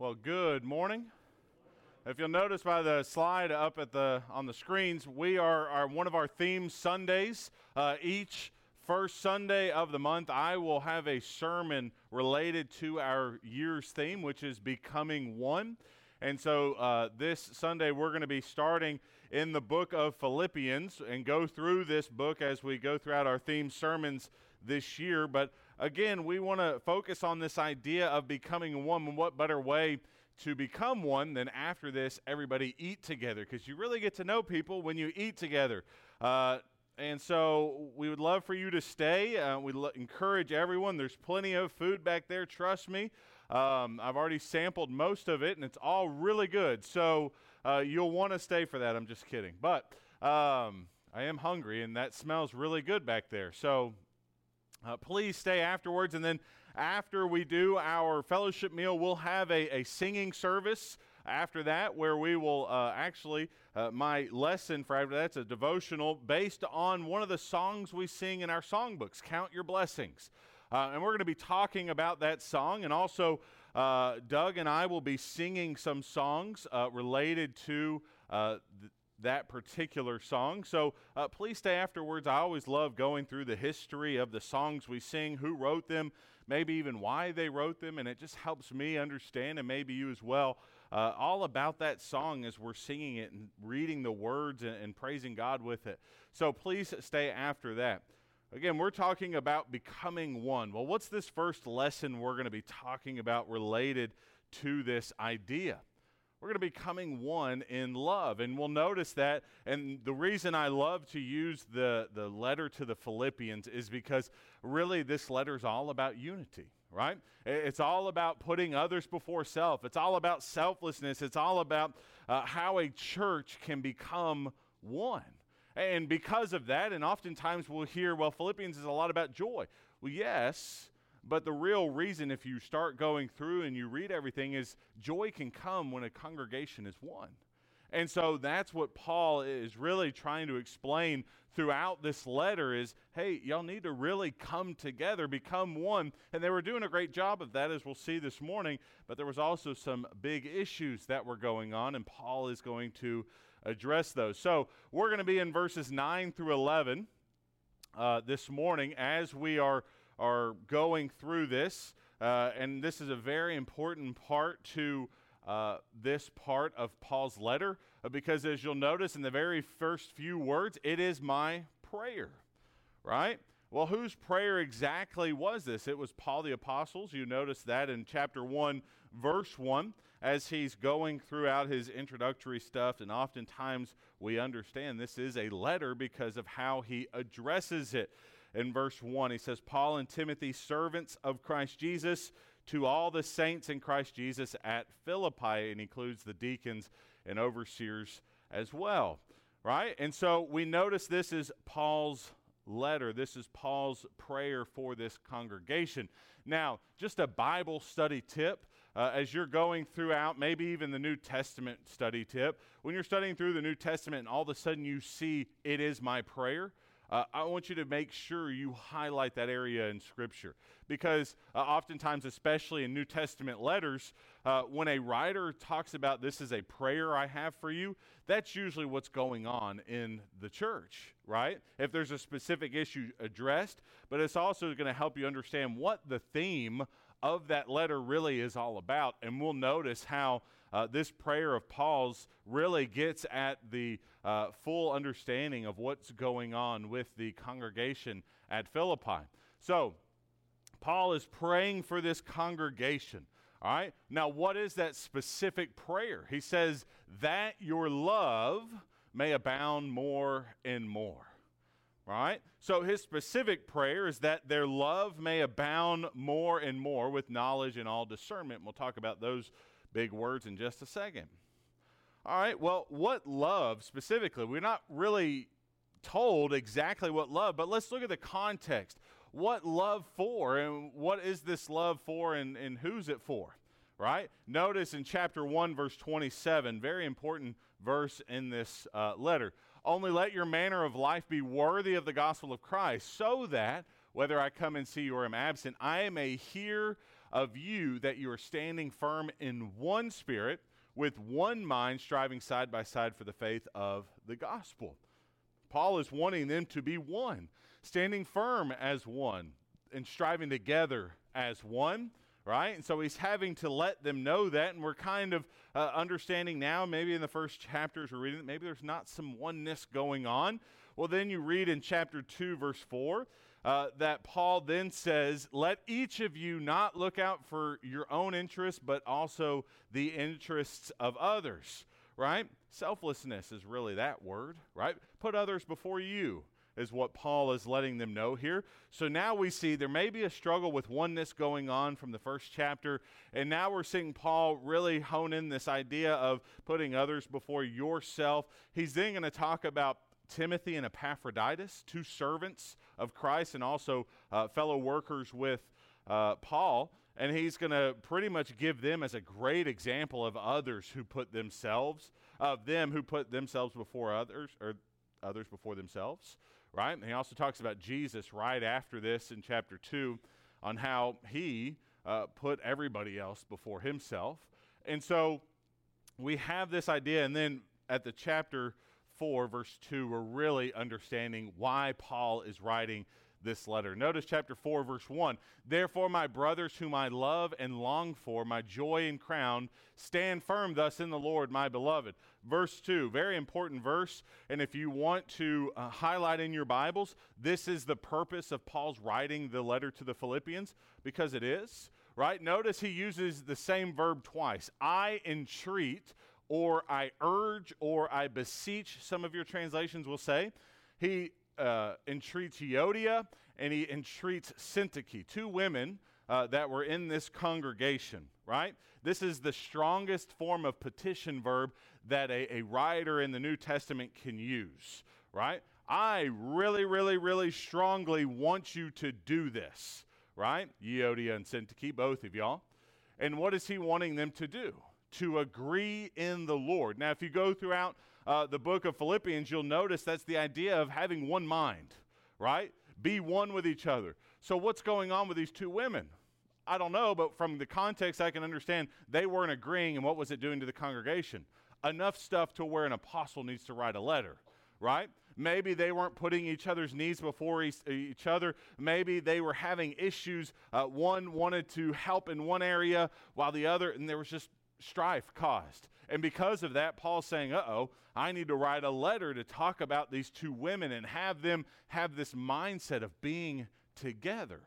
Well, good morning. If you'll notice by the slide up at the on the screens, we are, are one of our theme Sundays. Uh, each first Sunday of the month, I will have a sermon related to our year's theme, which is becoming one. And so uh, this Sunday, we're going to be starting in the book of Philippians and go through this book as we go throughout our theme sermons this year. But again, we want to focus on this idea of becoming one. What better way to become one than after this, everybody eat together? Because you really get to know people when you eat together. Uh, and so we would love for you to stay. Uh, we l- encourage everyone. There's plenty of food back there, trust me. Um, I've already sampled most of it, and it's all really good. So uh, you'll want to stay for that. I'm just kidding. But um, I am hungry, and that smells really good back there. So uh, please stay afterwards. And then after we do our fellowship meal, we'll have a, a singing service after that where we will uh, actually, uh, my lesson for after that's a devotional based on one of the songs we sing in our songbooks, Count Your Blessings. Uh, and we're going to be talking about that song. And also, uh, Doug and I will be singing some songs uh, related to th- that particular song. So uh, please stay afterwards. I always love going through the history of the songs we sing, who wrote them, maybe even why they wrote them, and it just helps me understand, and maybe you as well, uh, all about that song as we're singing it and reading the words and, and praising God with it. So please stay after that. Again, we're talking about becoming one. Well, what's this first lesson we're going to be talking about related to this idea? We're going to be coming one in love. And we'll notice that. And the reason I love to use the, the letter to the Philippians is because really this letter is all about unity right? It's all about putting others before self. It's all about selflessness. It's all about uh, how a church can become one. And because of that, and oftentimes we'll hear, well, Philippians is a lot about joy. Well, yes, but the real reason, if you start going through and you read everything, is joy can come when a congregation is one. And so that's what Paul is really trying to explain throughout this letter is, hey, y'all need to really come together, become one. And they were doing a great job of that as we'll see this morning, but there was also some big issues that were going on and Paul is going to address those. So, we're going to be in verses 9 through 11 uh, this morning as we are are going through this, uh, and this is a very important part to uh, this part of Paul's letter, uh, because as you'll notice in the very first few words, it is my prayer, right? Well, whose prayer exactly was this? It was Paul the Apostle's. You notice that in chapter 1, verse 1, as he's going throughout his introductory stuff. And oftentimes we understand this is a letter because of how he addresses it in verse 1. He says, Paul and Timothy, servants of Christ Jesus, to all the saints in Christ Jesus at Philippi, and includes the deacons and overseers as well. Right? And so we notice this is Paul's letter. This is Paul's prayer for this congregation. Now, just a Bible study tip uh, as you're going throughout, maybe even the New Testament study tip. When you're studying through the New Testament and all of a sudden you see, it is my prayer uh, I want you to make sure you highlight that area in Scripture. Because uh, oftentimes, especially in New Testament letters, uh, when a writer talks about this is a prayer I have for you, that's usually what's going on in the church, right? If there's a specific issue addressed, but it's also going to help you understand what the theme of that letter really is all about. And we'll notice how uh, this prayer of Paul's really gets at the uh, full understanding of what's going on with the congregation at Philippi. So, Paul is praying for this congregation. All right. Now, what is that specific prayer? He says, that your love may abound more and more. Right? So his specific prayer is that their love may abound more and more with knowledge and all discernment. We'll talk about those big words in just a second. All right, well, what love specifically? We're not really told exactly what love, but let's look at the context. What love for, and what is this love for, and, and who's it for? right? Notice in chapter 1, verse 27, very important verse in this uh, letter. Only let your manner of life be worthy of the gospel of Christ, so that, whether I come and see you or am absent, I may hear of you that you are standing firm in one spirit, with one mind, striving side by side for the faith of the gospel. Paul is wanting them to be one, standing firm as one, and striving together as one right? And so he's having to let them know that, and we're kind of uh, understanding now, maybe in the first chapters we're reading, maybe there's not some oneness going on. Well, then you read in chapter 2, verse 4, uh, that Paul then says, Let each of you not look out for your own interests, but also the interests of others, right? Selflessness is really that word, right? Put others before you is what Paul is letting them know here. So now we see there may be a struggle with oneness going on from the first chapter, and now we're seeing Paul really hone in this idea of putting others before yourself. He's then going to talk about Timothy and Epaphroditus, two servants of Christ and also uh, fellow workers with uh, Paul. And he's going to pretty much give them as a great example of others who put themselves, of them who put themselves before others, or others before themselves right? And he also talks about Jesus right after this in chapter 2 on how he uh, put everybody else before himself. And so we have this idea, and then at the chapter 4, verse 2, we're really understanding why Paul is writing this letter. Notice chapter 4, verse 1. Therefore, my brothers, whom I love and long for, my joy and crown, stand firm thus in the Lord, my beloved. Verse 2, very important verse. And if you want to uh, highlight in your Bibles, this is the purpose of Paul's writing the letter to the Philippians, because it is, right? Notice he uses the same verb twice I entreat, or I urge, or I beseech, some of your translations will say. He uh, entreats Euodia and he entreats Syntyche, two women uh, that were in this congregation, right? This is the strongest form of petition verb that a, a writer in the New Testament can use, right? I really, really, really strongly want you to do this, right? Euodia and Syntyche, both of y'all. And what is he wanting them to do? To agree in the Lord. Now, if you go throughout uh, the book of Philippians, you'll notice that's the idea of having one mind, right? Be one with each other. So, what's going on with these two women? I don't know, but from the context, I can understand they weren't agreeing, and what was it doing to the congregation? Enough stuff to where an apostle needs to write a letter, right? Maybe they weren't putting each other's needs before each other. Maybe they were having issues. Uh, one wanted to help in one area while the other, and there was just strife caused. And because of that, Paul's saying, uh oh, I need to write a letter to talk about these two women and have them have this mindset of being together,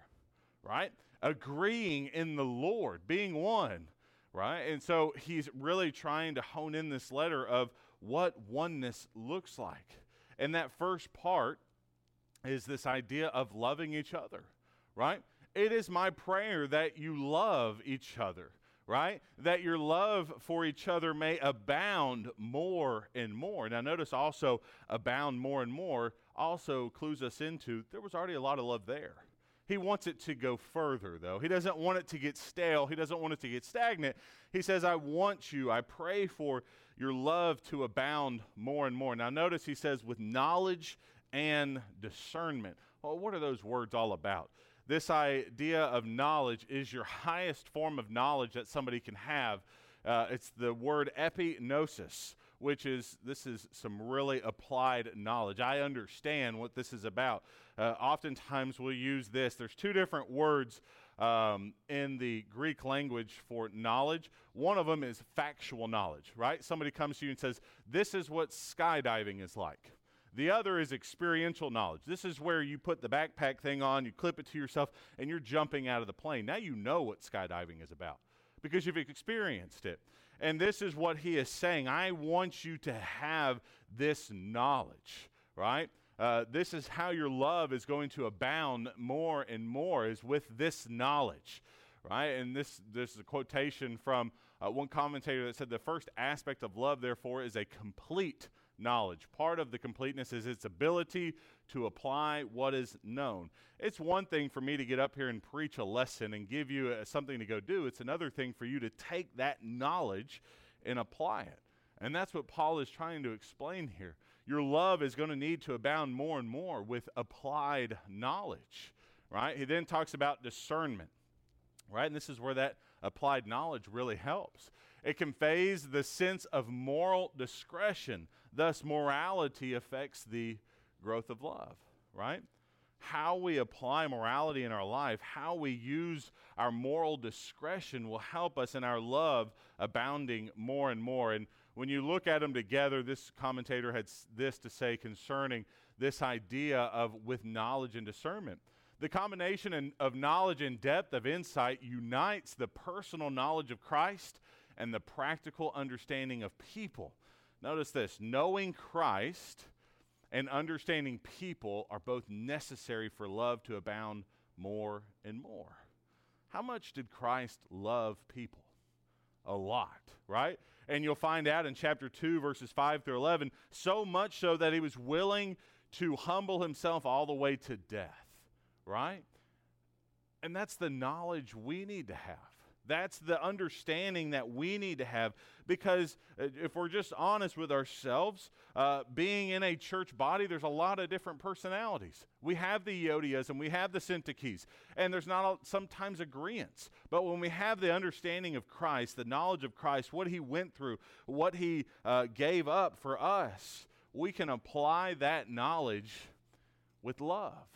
right? Agreeing in the Lord, being one, right? And so he's really trying to hone in this letter of what oneness looks like. And that first part is this idea of loving each other, right? It is my prayer that you love each other right? That your love for each other may abound more and more. Now, notice also, abound more and more also clues us into there was already a lot of love there. He wants it to go further, though. He doesn't want it to get stale. He doesn't want it to get stagnant. He says, I want you, I pray for your love to abound more and more. Now, notice he says, with knowledge and discernment. Well, what are those words all about? This idea of knowledge is your highest form of knowledge that somebody can have. Uh, it's the word epignosis, which is this is some really applied knowledge. I understand what this is about. Uh, oftentimes we'll use this. There's two different words um, in the Greek language for knowledge. One of them is factual knowledge, right? Somebody comes to you and says, This is what skydiving is like. The other is experiential knowledge. This is where you put the backpack thing on, you clip it to yourself, and you're jumping out of the plane. Now you know what skydiving is about because you've experienced it. And this is what he is saying. I want you to have this knowledge, right? Uh, this is how your love is going to abound more and more, is with this knowledge, right? And this, this is a quotation from uh, one commentator that said the first aspect of love, therefore, is a complete knowledge. Part of the completeness is its ability to apply what is known. It's one thing for me to get up here and preach a lesson and give you uh, something to go do, it's another thing for you to take that knowledge and apply it. And that's what Paul is trying to explain here. Your love is going to need to abound more and more with applied knowledge, right? He then talks about discernment right? And this is where that applied knowledge really helps. It conveys the sense of moral discretion. Thus, morality affects the growth of love, right? How we apply morality in our life, how we use our moral discretion will help us in our love abounding more and more. And when you look at them together, this commentator had this to say concerning this idea of with knowledge and discernment. The combination of knowledge and depth of insight unites the personal knowledge of Christ and the practical understanding of people. Notice this knowing Christ and understanding people are both necessary for love to abound more and more. How much did Christ love people? A lot, right? And you'll find out in chapter 2, verses 5 through 11, so much so that he was willing to humble himself all the way to death, right? And that's the knowledge we need to have. That's the understanding that we need to have because uh, if we're just honest with ourselves, uh, being in a church body, there's a lot of different personalities. We have the Euodias and we have the Syntyches, and there's not a, sometimes agreements. But when we have the understanding of Christ, the knowledge of Christ, what he went through, what he uh, gave up for us, we can apply that knowledge with love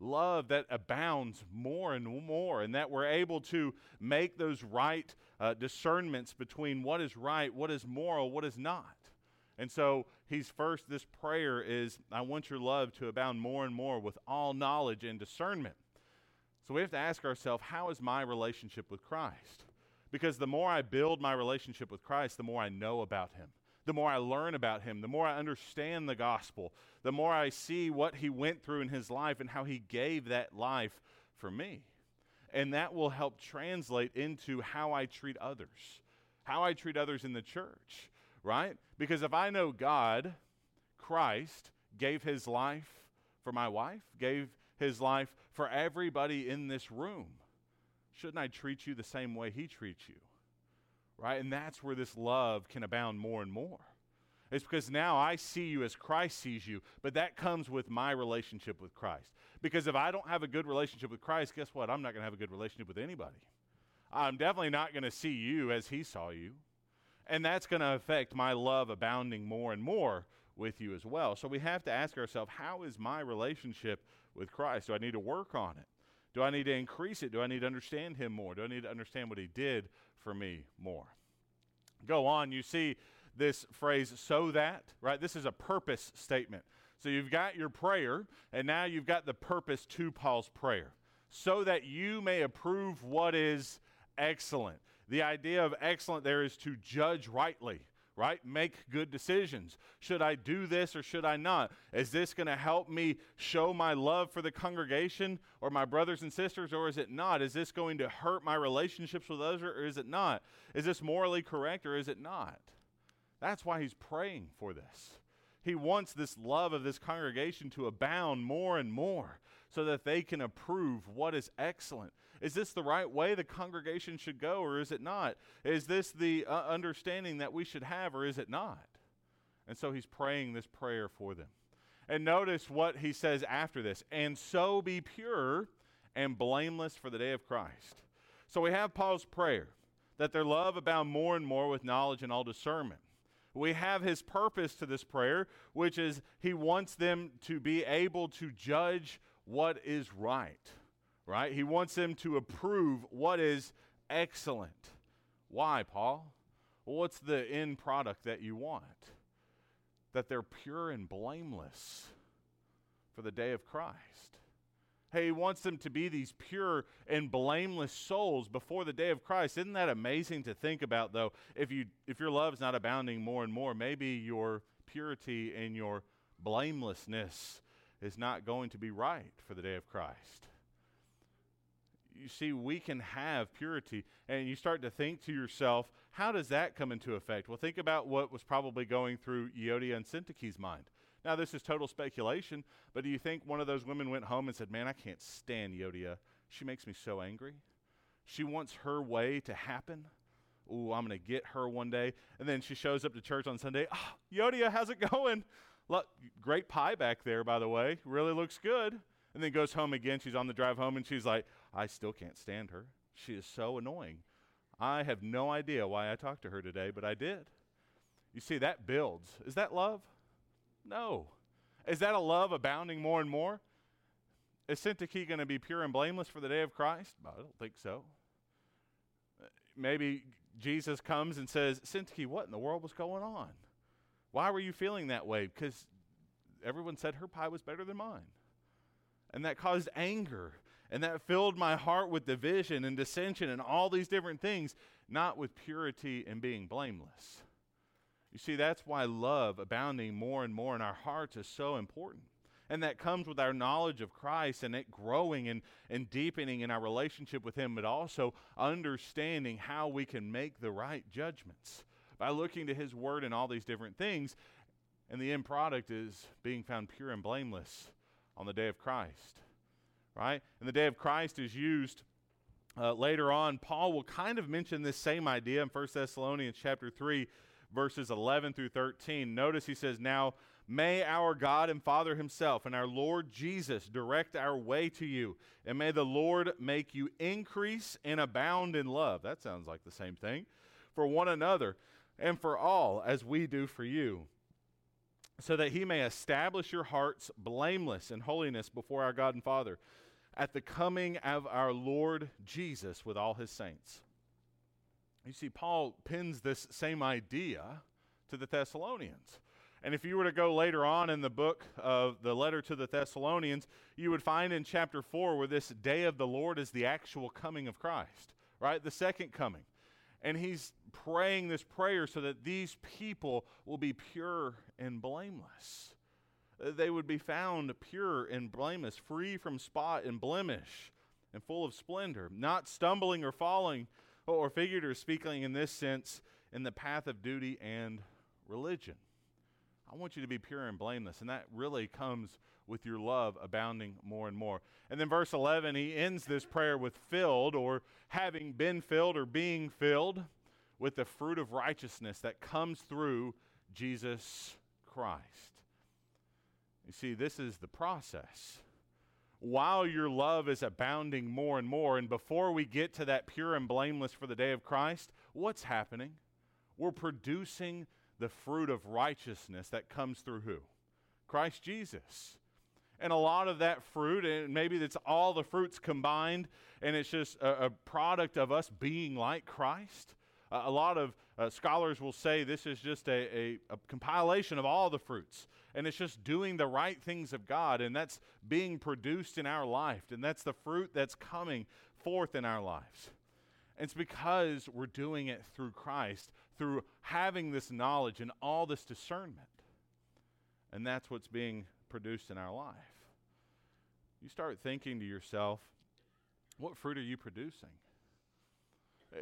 love that abounds more and more, and that we're able to make those right uh, discernments between what is right, what is moral, what is not. And so he's first, this prayer is, I want your love to abound more and more with all knowledge and discernment. So we have to ask ourselves, how is my relationship with Christ? Because the more I build my relationship with Christ, the more I know about him the more I learn about him, the more I understand the gospel, the more I see what he went through in his life and how he gave that life for me. And that will help translate into how I treat others, how I treat others in the church, right? Because if I know God, Christ, gave his life for my wife, gave his life for everybody in this room, shouldn't I treat you the same way he treats you? Right? And that's where this love can abound more and more. It's because now I see you as Christ sees you, but that comes with my relationship with Christ. Because if I don't have a good relationship with Christ, guess what? I'm not going to have a good relationship with anybody. I'm definitely not going to see you as he saw you. And that's going to affect my love abounding more and more with you as well. So we have to ask ourselves how is my relationship with Christ? Do I need to work on it? Do I need to increase it? Do I need to understand him more? Do I need to understand what he did for me more? Go on, you see this phrase, so that, right? This is a purpose statement. So you've got your prayer, and now you've got the purpose to Paul's prayer. So that you may approve what is excellent. The idea of excellent there is to judge rightly right? Make good decisions. Should I do this or should I not? Is this going to help me show my love for the congregation or my brothers and sisters, or is it not? Is this going to hurt my relationships with others, or is it not? Is this morally correct, or is it not? That's why he's praying for this. He wants this love of this congregation to abound more and more so that they can approve what is excellent. Is this the right way the congregation should go, or is it not? Is this the uh, understanding that we should have, or is it not? And so he's praying this prayer for them. And notice what he says after this and so be pure and blameless for the day of Christ. So we have Paul's prayer that their love abound more and more with knowledge and all discernment. We have his purpose to this prayer, which is he wants them to be able to judge what is right right? He wants them to approve what is excellent. Why, Paul? Well, what's the end product that you want? That they're pure and blameless for the day of Christ. Hey, he wants them to be these pure and blameless souls before the day of Christ. Isn't that amazing to think about though? If you if your love's not abounding more and more, maybe your purity and your blamelessness is not going to be right for the day of Christ you see, we can have purity. And you start to think to yourself, how does that come into effect? Well, think about what was probably going through Euodia and Syntyche's mind. Now, this is total speculation, but do you think one of those women went home and said, Man, I can't stand Euodia. She makes me so angry. She wants her way to happen. Ooh, I'm going to get her one day. And then she shows up to church on Sunday. Oh, Euodia, how's it going? Look, great pie back there, by the way. Really looks good. And then goes home again. She's on the drive home and she's like, I still can't stand her. She is so annoying. I have no idea why I talked to her today, but I did. You see, that builds. Is that love? No. Is that a love abounding more and more? Is Syntyche going to be pure and blameless for the day of Christ? I don't think so. Maybe Jesus comes and says, Syntyche, what in the world was going on? Why were you feeling that way? Because everyone said her pie was better than mine. And that caused anger. And that filled my heart with division and dissension and all these different things, not with purity and being blameless. You see, that's why love abounding more and more in our hearts is so important. And that comes with our knowledge of Christ and it growing and, and deepening in our relationship with Him, but also understanding how we can make the right judgments by looking to His Word and all these different things. And the end product is being found pure and blameless on the day of Christ. Right? And the day of Christ is used uh, later on. Paul will kind of mention this same idea in 1 Thessalonians chapter 3, verses 11 through 13. Notice he says, Now May our God and Father Himself and our Lord Jesus direct our way to you, and may the Lord make you increase and abound in love. That sounds like the same thing. For one another and for all, as we do for you, so that He may establish your hearts blameless in holiness before our God and Father at the coming of our Lord Jesus with all His saints. You see, Paul pins this same idea to the Thessalonians. And if you were to go later on in the book of the letter to the Thessalonians, you would find in chapter 4 where this day of the Lord is the actual coming of Christ, right? The second coming. And he's praying this prayer so that these people will be pure and blameless. They would be found pure and blameless, free from spot and blemish, and full of splendor, not stumbling or falling, or figuratively speaking in this sense, in the path of duty and religion. I want you to be pure and blameless. And that really comes with your love abounding more and more. And then verse 11, he ends this prayer with filled or having been filled or being filled with the fruit of righteousness that comes through Jesus Christ. You see, this is the process. While your love is abounding more and more, and before we get to that pure and blameless for the day of Christ, what's happening? We're producing the fruit of righteousness that comes through who? Christ Jesus. And a lot of that fruit, and maybe it's all the fruits combined, and it's just a, a product of us being like Christ. A lot of uh, scholars will say this is just a, a, a compilation of all the fruits, and it's just doing the right things of God, and that's being produced in our life, and that's the fruit that's coming forth in our lives. It's because we're doing it through Christ, through having this knowledge and all this discernment. And that's what's being produced in our life. You start thinking to yourself, what fruit are you producing?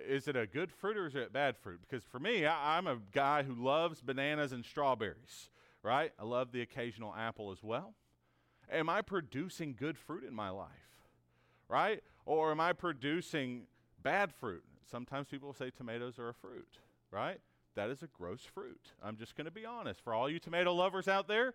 Is it a good fruit or is it bad fruit? Because for me, I, am a guy who loves bananas and strawberries, right? I love the occasional apple as well. Am I producing good fruit in my life, right? Or am I producing bad fruit? Sometimes people say tomatoes are a fruit right? That is a gross fruit. I'm just going to be honest. For all you tomato lovers out there,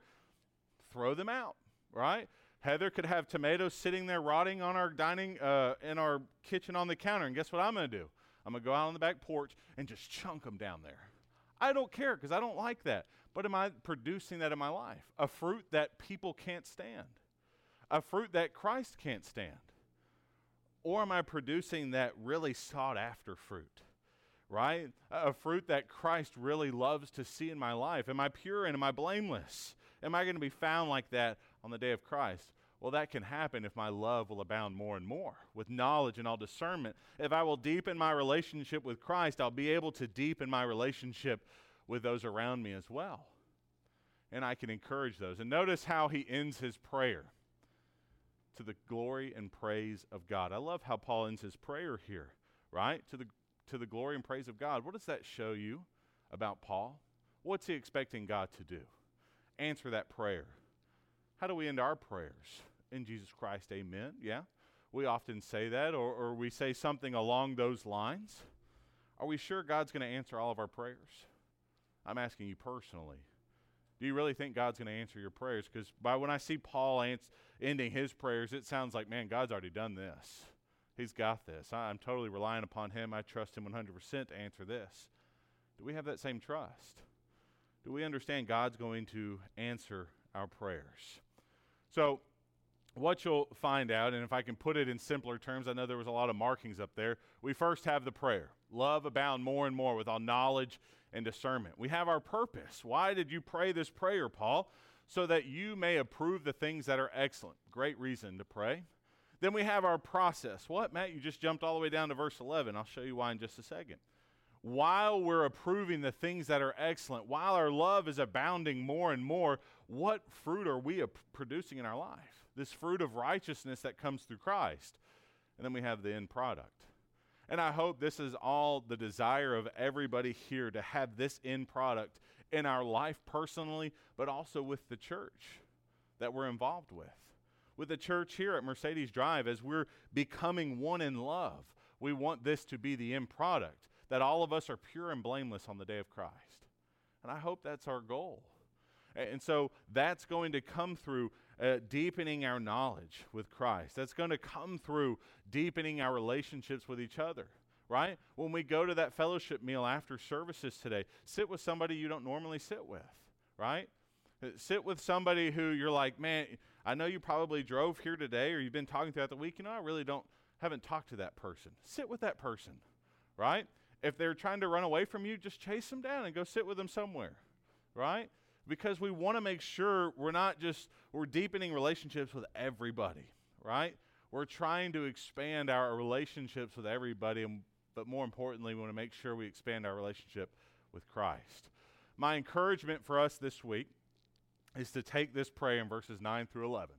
throw them out, right? Heather could have tomatoes sitting there rotting on our dining, uh, in our kitchen on the counter. And guess what I'm going to do? I'm going to go out on the back porch and just chunk them down there. I don't care because I don't like that. But am I producing that in my life? A fruit that people can't stand, a fruit that Christ can't stand. Or am I producing that really sought after fruit? right? A fruit that Christ really loves to see in my life. Am I pure and am I blameless? Am I going to be found like that on the day of Christ? Well, that can happen if my love will abound more and more with knowledge and all discernment. If I will deepen my relationship with Christ, I'll be able to deepen my relationship with those around me as well. And I can encourage those. And notice how he ends his prayer to the glory and praise of God. I love how Paul ends his prayer here, right? To the to the glory and praise of God. What does that show you about Paul? What's he expecting God to do? Answer that prayer. How do we end our prayers? In Jesus Christ, amen. Yeah. We often say that, or, or we say something along those lines. Are we sure God's going to answer all of our prayers? I'm asking you personally. Do you really think God's going to answer your prayers? Because by when I see Paul ans- ending his prayers, it sounds like, man, God's already done this. He's got this. I'm totally relying upon Him. I trust Him 100% to answer this. Do we have that same trust? Do we understand God's going to answer our prayers? So, what you'll find out, and if I can put it in simpler terms, I know there was a lot of markings up there. We first have the prayer love abound more and more with all knowledge and discernment. We have our purpose. Why did you pray this prayer, Paul? So that you may approve the things that are excellent. Great reason to pray. Then we have our process. What, Matt? You just jumped all the way down to verse 11. I'll show you why in just a second. While we're approving the things that are excellent, while our love is abounding more and more, what fruit are we producing in our life? This fruit of righteousness that comes through Christ. And then we have the end product. And I hope this is all the desire of everybody here to have this end product in our life personally, but also with the church that we're involved with with the church here at Mercedes Drive as we're becoming one in love. We want this to be the end product, that all of us are pure and blameless on the day of Christ. And I hope that's our goal. And so that's going to come through uh, deepening our knowledge with Christ. That's going to come through deepening our relationships with each other, right? When we go to that fellowship meal after services today, sit with somebody you don't normally sit with, right? Uh, sit with somebody who you're like, man, I know you probably drove here today or you've been talking throughout the week. You know, I really don't, haven't talked to that person. Sit with that person, right? If they're trying to run away from you, just chase them down and go sit with them somewhere, right? Because we want to make sure we're not just, we're deepening relationships with everybody, right? We're trying to expand our relationships with everybody, and, but more importantly, we want to make sure we expand our relationship with Christ. My encouragement for us this week is to take this prayer in verses 9 through 11.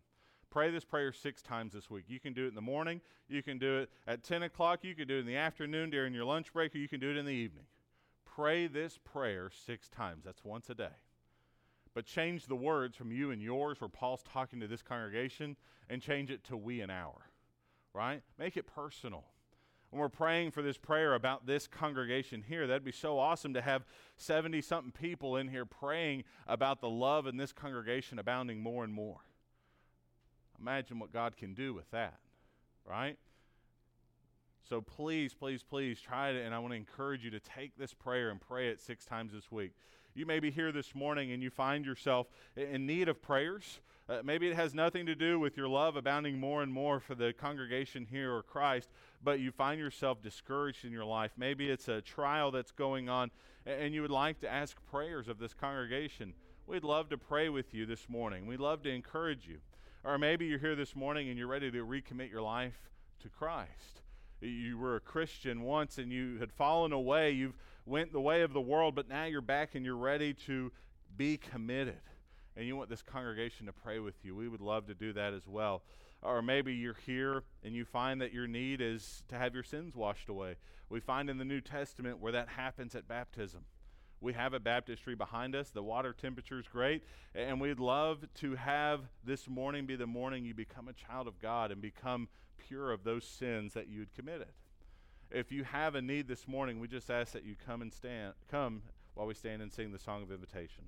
Pray this prayer six times this week. You can do it in the morning, you can do it at 10 o'clock, you can do it in the afternoon during your lunch break, or you can do it in the evening. Pray this prayer six times. That's once a day. But change the words from you and yours, where Paul's talking to this congregation, and change it to we and our. Right? Make it personal when we're praying for this prayer about this congregation here, that'd be so awesome to have 70 something people in here praying about the love in this congregation abounding more and more. Imagine what God can do with that, right? So please, please, please try it. And I want to encourage you to take this prayer and pray it six times this week. You may be here this morning and you find yourself in need of prayers. Uh, maybe it has nothing to do with your love abounding more and more for the congregation here or Christ, but you find yourself discouraged in your life. Maybe it's a trial that's going on and you would like to ask prayers of this congregation. We'd love to pray with you this morning. We'd love to encourage you. Or maybe you're here this morning and you're ready to recommit your life to Christ. You were a Christian once and you had fallen away. You've went the way of the world, but now you're back and you're ready to be committed and you want this congregation to pray with you, we would love to do that as well. Or maybe you're here and you find that your need is to have your sins washed away. We find in the New Testament where that happens at baptism. We have a baptistry behind us. The water temperature is great. And we'd love to have this morning be the morning you become a child of God and become pure of those sins that you'd committed. If you have a need this morning, we just ask that you come and stand, come while we stand and sing the song of invitation.